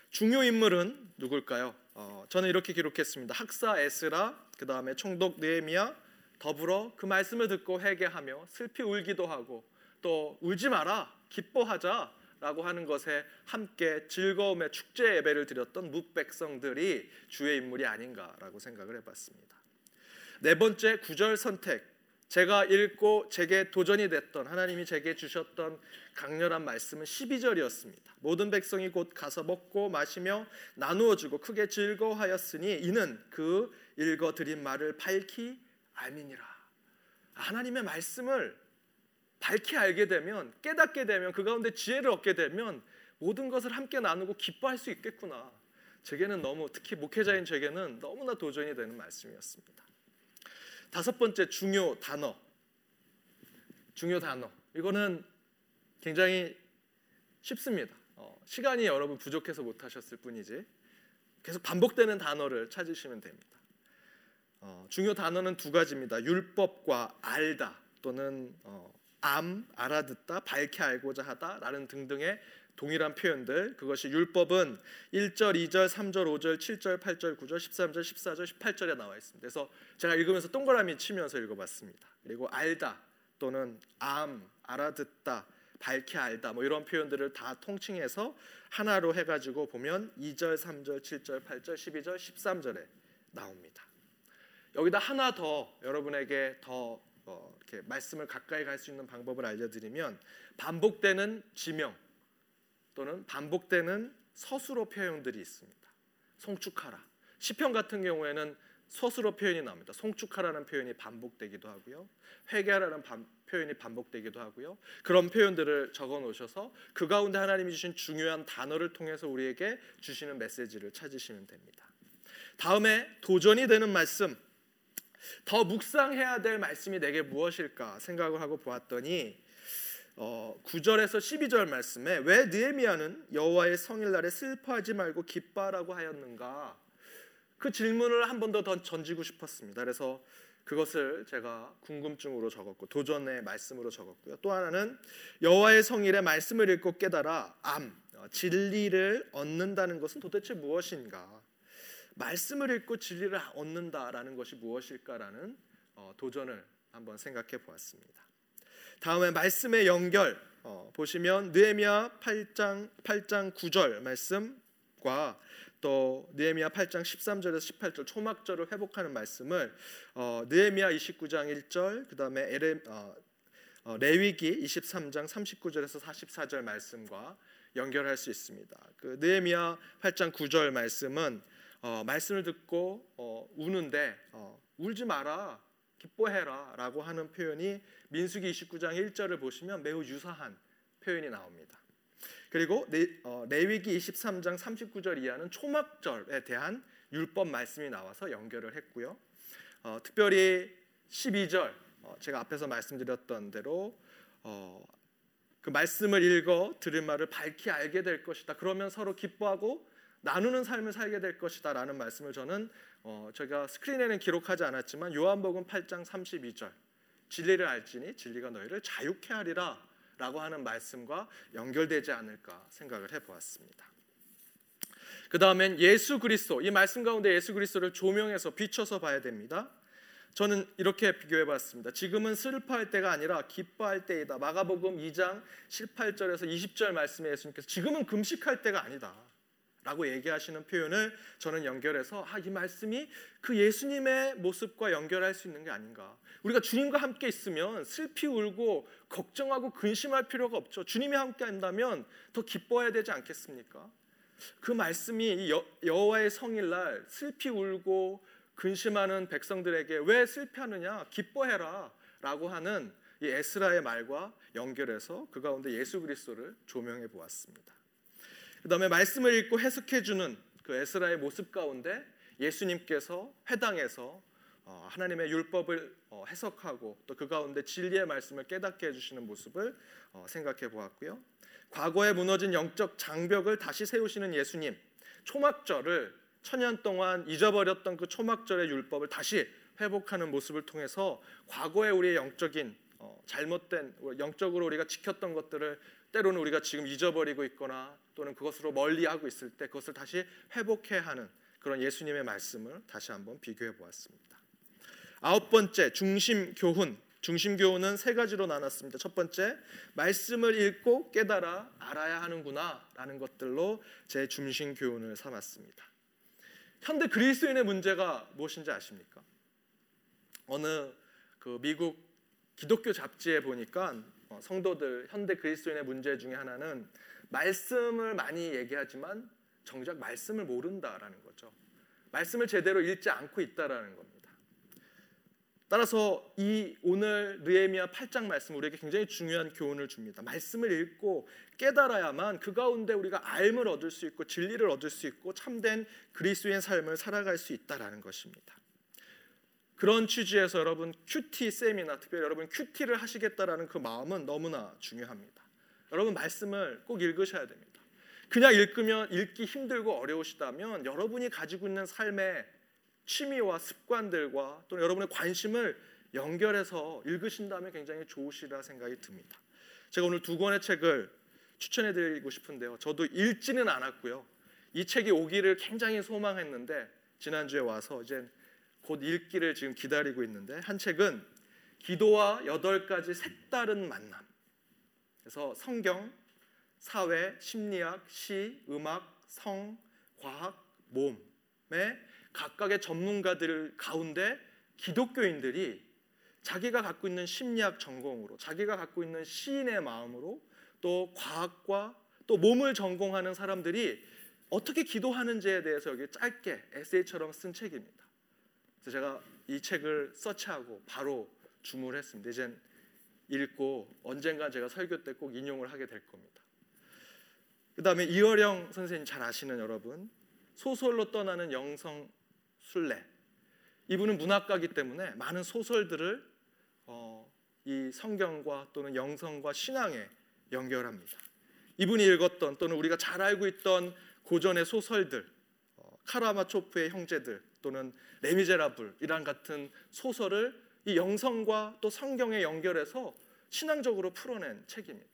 중요 인물은 누굴까요? 어, 저는 이렇게 기록했습니다. 학사 에스라, 그 다음에 총독 느헤미야, 더불어 그 말씀을 듣고 회개하며 슬피 울기도 하고 또 울지 마라, 기뻐하자. 라고 하는 것에 함께 즐거움의 축제 예배를 드렸던 묵백성들이 주의 인물이 아닌가라고 생각을 해봤습니다. 네 번째 구절 선택 제가 읽고 제게 도전이 됐던 하나님이 제게 주셨던 강렬한 말씀은 12절이었습니다. 모든 백성이 곧 가서 먹고 마시며 나누어 주고 크게 즐거워하였으니 이는 그 읽어 드린 말을 밝히 알미니라. 하나님의 말씀을 밝히 알게 되면 깨닫게 되면 그 가운데 지혜를 얻게 되면 모든 것을 함께 나누고 기뻐할 수 있겠구나. 제게는 너무 특히 목회자인 제게는 너무나 도전이 되는 말씀이었습니다. 다섯 번째 중요 단어. 중요 단어. 이거는 굉장히 쉽습니다. 어, 시간이 여러분 부족해서 못 하셨을 뿐이지 계속 반복되는 단어를 찾으시면 됩니다. 어, 중요 단어는 두 가지입니다. 율법과 알다 또는 어, 암, 알아듣다, 밝게 알고자 하다라는 등등의 동일한 표현들 그것이 율법은 1절, 2절, 3절, 5절, 7절, 8절, 9절, 13절, 14절, 18절에 나와 있습니다. 그래서 제가 읽으면서 동그라미 치면서 읽어봤습니다. 그리고 알다 또는 암, 알아듣다, 밝게 알다 뭐 이런 표현들을 다 통칭해서 하나로 해가지고 보면 2절, 3절, 7절, 8절, 12절, 13절에 나옵니다. 여기다 하나 더 여러분에게 더 어, 이렇게 말씀을 가까이 갈 수 있는 방법을 알려드리면 반복되는 지명 또는 반복되는 서술어 표현들이 있습니다. 송축하라. 시편 같은 경우에는 서술어 표현이 나옵니다. 송축하라는 표현이 반복되기도 하고요. 회개하라는 반, 표현이 반복되기도 하고요. 그런 표현들을 적어 놓으셔서 그 가운데 하나님이 주신 중요한 단어를 통해서 우리에게 주시는 메시지를 찾으시면 됩니다. 다음에 도전이 되는 말씀 더 묵상해야 될 말씀이 내게 무엇일까 생각을 하고 보았더니 어, 9절에서 12절 말씀에 왜 느헤미야는 여호와의 성일날에 슬퍼하지 말고 기뻐하라고 하였는가 그 질문을 한 번 더 던지고 싶었습니다. 그래서 그것을 제가 궁금증으로 적었고 도전의 말씀으로 적었고요. 또 하나는 여호와의 성일의 말씀을 읽고 깨달아 암 어, 진리를 얻는다는 것은 도대체 무엇인가? 말씀을 읽고 진리를 얻는다라는 것이 무엇일까라는 어, 도전을 한번 생각해 보았습니다. 다음에 말씀의 연결 어, 보시면 느헤미야 8장 8장 9절 말씀과 또 느헤미야 8장 13절에서 18절 초막절을 회복하는 말씀을 어, 느헤미야 29장 1절 그다음에 에레, 레위기 23장 39절에서 44절 말씀과 연결할 수 있습니다. 그 느헤미야 8장 9절 말씀은 어, 말씀을 듣고 어, 우는데 어, 울지 마라 기뻐해라라고 하는 표현이 민수기 29장 1절을 보시면 매우 유사한 표현이 나옵니다. 그리고 레, 어, 레위기 23장 39절 이하는 초막절에 대한 율법 말씀이 나와서 연결을 했고요. 어, 특별히 12절 어, 제가 앞에서 말씀드렸던 대로 어, 그 말씀을 읽어 들을 말을 밝히 알게 될 것이다. 그러면 서로 기뻐하고 나누는 삶을 살게 될 것이다라는 말씀을 저는 어, 제가 스크린에는 기록하지 않았지만 요한복음 8장 32절 진리를 알지니 진리가 너희를 자유케 하리라라고 하는 말씀과 연결되지 않을까 생각을 해보았습니다. 그 다음엔 예수 그리스도 이 말씀 가운데 예수 그리스도를 조명해서 비춰서 봐야 됩니다. 저는 이렇게 비교해 봤습니다. 지금은 슬퍼할 때가 아니라 기뻐할 때이다. 마가복음 2장 18절에서 20절 말씀에 예수님께서 지금은 금식할 때가 아니다. 라고 얘기하시는 표현을 저는 연결해서 아, 이 말씀이 그 예수님의 모습과 연결할 수 있는 게 아닌가. 우리가 주님과 함께 있으면 슬피 울고 걱정하고 근심할 필요가 없죠. 주님이 함께 한다면 더 기뻐해야 되지 않겠습니까? 그 말씀이 여, 여호와의 성일날 슬피 울고 근심하는 백성들에게 왜 슬피하느냐 기뻐해라 라고 하는 이 에스라의 말과 연결해서 그 가운데 예수 그리스도를 조명해 보았습니다. 그 다음에 말씀을 읽고 해석해 주는 그 에스라의 모습 가운데 예수님께서 회당에서 어, 하나님의 율법을 어, 해석하고 또 그 가운데 진리의 말씀을 깨닫게 해주시는 모습을 어, 생각해 보았고요. 과거에 무너진 영적 장벽을 다시 세우시는 예수님, 초막절을 천년 동안 잊어버렸던 그 초막절의 율법을 다시 회복하는 모습을 통해서 과거에 우리의 영적인 잘못된 영적으로 우리가 지켰던 것들을 때로는 우리가 지금 잊어버리고 있거나 또는 그것으로 멀리하고 있을 때 그것을 다시 회복해 하는 그런 예수님의 말씀을 다시 한번 비교해 보았습니다. 아홉 번째 중심 교훈. 중심 교훈은 세 가지로 나눴습니다. 첫 번째, 말씀을 읽고 깨달아 알아야 하는구나라는 것들로 제 중심 교훈을 삼았습니다. 현대 그리스도인의 문제가 무엇인지 아십니까? 어느 그 미국 기독교 잡지에 보니까 어, 성도들 현대 그리스도인의 문제 중에 하나는 말씀을 많이 얘기하지만 정작 말씀을 모른다라는 거죠. 말씀을 제대로 읽지 않고 있다라는 겁니다. 따라서 이 오늘 느헤미야 8장 말씀 우리에게 굉장히 중요한 교훈을 줍니다. 말씀을 읽고 깨달아야만 그 가운데 우리가 알을 얻을 수 있고 진리를 얻을 수 있고 참된 그리스도의 삶을 살아갈 수 있다라는 것입니다. 그런 취지에서 여러분 큐티 쌤이나 특별히 여러분 큐티를 하시겠다라는 그 마음은 너무나 중요합니다. 여러분 말씀을 꼭 읽으셔야 됩니다. 그냥 읽으면 읽기 힘들고 어려우시다면 여러분이 가지고 있는 삶의 취미와 습관들과 또는 여러분의 관심을 연결해서 읽으신다면 굉장히 좋으시리라 생각이 듭니다. 제가 오늘 두 권의 책을 추천해 드리고 싶은데요. 저도 읽지는 않았고요. 이 책이 오기를 굉장히 소망했는데 지난주에 와서 이제 곧 읽기를 지금 기다리고 있는데 한 책은 기도와 여덟 가지 색다른 만남. 그래서 성경, 사회, 심리학, 시, 음악, 성, 과학, 몸의 각각의 전문가들 가운데 기독교인들이 자기가 갖고 있는 심리학 전공으로 자기가 갖고 있는 시인의 마음으로 또 과학과 또 몸을 전공하는 사람들이 어떻게 기도하는지에 대해서 여기 짧게 에세이처럼 쓴 책입니다. 그래서 제가 이 책을 서치하고 바로 주문을 했습니다. 이젠 읽고 언젠가 제가 설교 때 꼭 인용을 하게 될 겁니다. 그 다음에 이어령 선생님 잘 아시는 여러분 소설로 떠나는 영성 순례. 이분은 문학가기 때문에 많은 소설들을 어, 이 성경과 또는 영성과 신앙에 연결합니다. 이분이 읽었던 또는 우리가 잘 알고 있던 고전의 소설들, 어, 카라마초프의 형제들 또는 레미제라블 이란 같은 소설을 이 영성과 또 성경에 연결해서 신앙적으로 풀어낸 책입니다.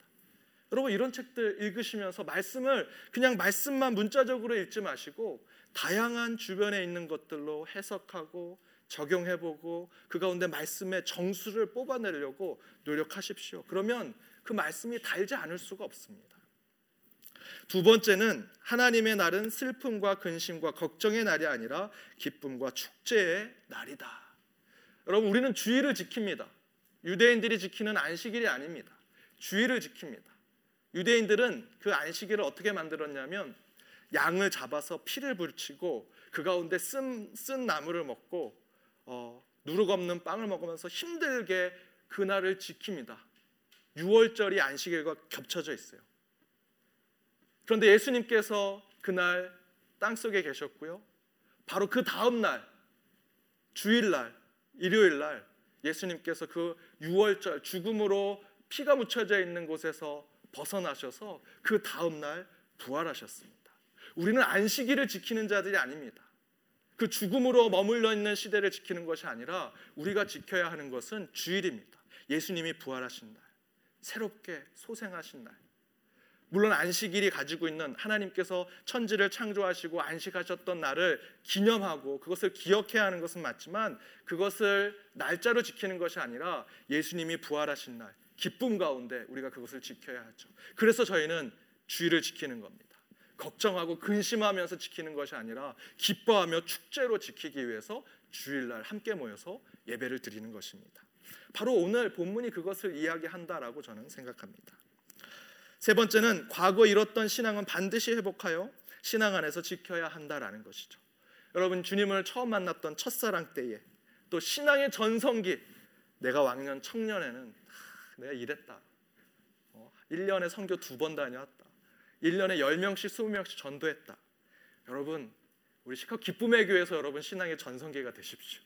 여러분 이런 책들 읽으시면서 말씀을 그냥 말씀만 문자적으로 읽지 마시고 다양한 주변에 있는 것들로 해석하고 적용해보고 그 가운데 말씀의 정수를 뽑아내려고 노력하십시오. 그러면 그 말씀이 달지 않을 수가 없습니다. 두 번째는 하나님의 날은 슬픔과 근심과 걱정의 날이 아니라 기쁨과 축제의 날이다. 여러분 우리는 주의를 지킵니다. 유대인들이 지키는 안식일이 아닙니다. 주의를 지킵니다. 유대인들은 그 안식일을 어떻게 만들었냐면 양을 잡아서 피를 붙이고 그 가운데 쓴, 쓴 나무를 먹고 어, 누룩 없는 빵을 먹으면서 힘들게 그날을 지킵니다. 6월절이 안식일과 겹쳐져 있어요. 그런데 예수님께서 그날 땅 속에 계셨고요. 바로 그 다음 날 주일날 일요일 날 예수님께서 그 6월절 죽음으로 피가 묻혀져 있는 곳에서 벗어나셔서 그 다음 날 부활하셨습니다. 우리는 안식일을 지키는 자들이 아닙니다. 그 죽음으로 머물러 있는 시대를 지키는 것이 아니라 우리가 지켜야 하는 것은 주일입니다. 예수님이 부활하신 날, 새롭게 소생하신 날. 물론 안식일이 가지고 있는 하나님께서 천지를 창조하시고 안식하셨던 날을 기념하고 그것을 기억해야 하는 것은 맞지만 그것을 날짜로 지키는 것이 아니라 예수님이 부활하신 날, 기쁨 가운데 우리가 그것을 지켜야 하죠. 그래서 저희는 주일을 지키는 겁니다. 걱정하고 근심하면서 지키는 것이 아니라 기뻐하며 축제로 지키기 위해서 주일날 함께 모여서 예배를 드리는 것입니다. 바로 오늘 본문이 그것을 이야기한다라고 저는 생각합니다. 세 번째는 과거 잃었던 신앙은 반드시 회복하여 신앙 안에서 지켜야 한다라는 것이죠. 여러분 주님을 처음 만났던 첫사랑 때에 또 신앙의 전성기 내가 왕년 청년에는 내가 이랬다. 1년에 어, 성교 두 번 다녀왔다. 1년에 10명씩 20명씩 전도했다. 여러분 우리 시카 기쁨의 교회에서 여러분 신앙의 전성기가 되십시오.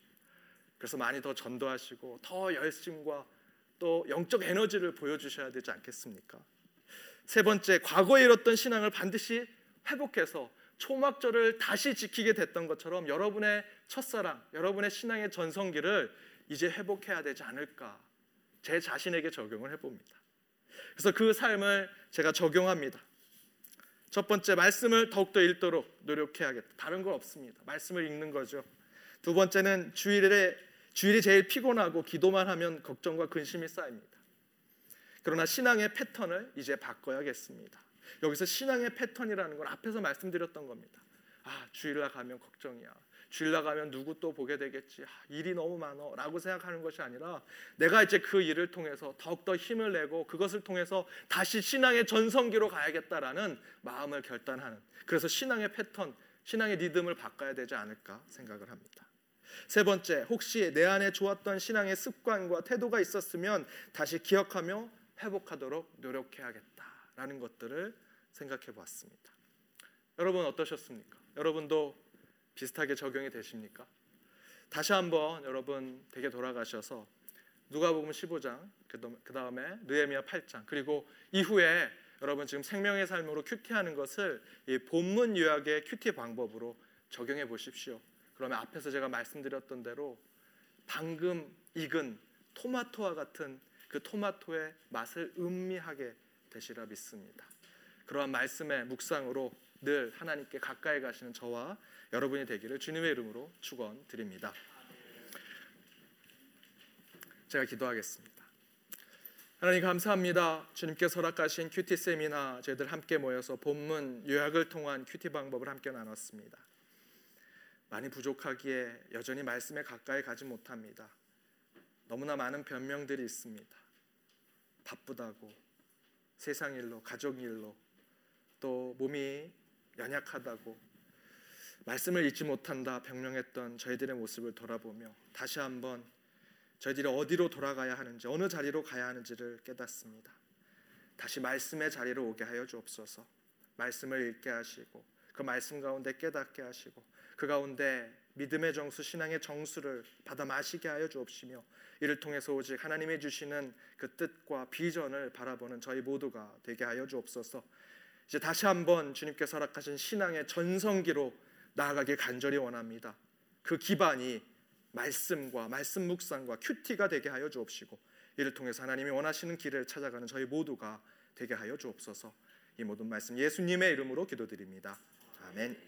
그래서 많이 더 전도하시고 더 열심과 또 영적 에너지를 보여주셔야 되지 않겠습니까? 세 번째, 과거에 잃었던 신앙을 반드시 회복해서 초막절을 다시 지키게 됐던 것처럼 여러분의 첫사랑, 여러분의 신앙의 전성기를 이제 회복해야 되지 않을까? 제 자신에게 적용을 해봅니다. 그래서 그 삶을 제가 적용합니다. 첫 번째 말씀을 더욱더 읽도록 노력해야겠다. 다른 건 없습니다. 말씀을 읽는 거죠. 두 번째는 주일에 주일이 제일 피곤하고 기도만 하면 걱정과 근심이 쌓입니다. 그러나 신앙의 패턴을 이제 바꿔야겠습니다. 여기서 신앙의 패턴이라는 걸 앞에서 말씀드렸던 겁니다. 아, 주일날 가면 걱정이야. 주일 나가면 누구 또 보게 되겠지. 아, 일이 너무 많어 라고 생각하는 것이 아니라 내가 이제 그 일을 통해서 더욱더 힘을 내고 그것을 통해서 다시 신앙의 전성기로 가야겠다라는 마음을 결단하는 그래서 신앙의 패턴, 신앙의 리듬을 바꿔야 되지 않을까 생각을 합니다. 세 번째, 혹시 내 안에 좋았던 신앙의 습관과 태도가 있었으면 다시 기억하며 회복하도록 노력해야겠다라는 것들을 생각해 보았습니다. 여러분 어떠셨습니까? 여러분도 비슷하게 적용이 되십니까? 다시 한번 여러분 되게 돌아가셔서 누가복음 15장 그 다음에 느헤미야 8장 그리고 이후에 여러분 지금 생명의 삶으로 큐티하는 것을 이 본문 요약의 큐티 방법으로 적용해 보십시오. 그러면 앞에서 제가 말씀드렸던 대로 방금 익은 토마토와 같은 그 토마토의 맛을 음미하게 되시라 믿습니다. 그러한 말씀의 묵상으로 늘 하나님께 가까이 가시는 저와 여러분이 되기를 주님의 이름으로 축원드립니다. 제가 기도하겠습니다. 하나님 감사합니다. 주님께서 허락하신 큐티 세미나 저희들 함께 모여서 본문 요약을 통한 큐티 방법을 함께 나눴습니다. 많이 부족하기에 여전히 말씀에 가까이 가지 못합니다. 너무나 많은 변명들이 있습니다. 바쁘다고 세상 일로 가족 일로 또 몸이 연약하다고 말씀을 잊지 못한다 병명했던 저희들의 모습을 돌아보며 다시 한번 저희들이 어디로 돌아가야 하는지 어느 자리로 가야 하는지를 깨닫습니다. 다시 말씀의 자리로 오게 하여 주옵소서. 말씀을 읽게 하시고 그 말씀 가운데 깨닫게 하시고 그 가운데 믿음의 정수 신앙의 정수를 받아 마시게 하여 주옵시며 이를 통해서 오직 하나님이 주시는 그 뜻과 비전을 바라보는 저희 모두가 되게 하여 주옵소서. 이제 다시 한번 주님께서 허락하신 신앙의 전성기로 나아가길 간절히 원합니다. 그 기반이 말씀과 말씀 묵상과 큐티가 되게 하여 주옵시고 이를 통해서 하나님이 원하시는 길을 찾아가는 저희 모두가 되게 하여 주옵소서. 이 모든 말씀 예수님의 이름으로 기도드립니다. 아멘.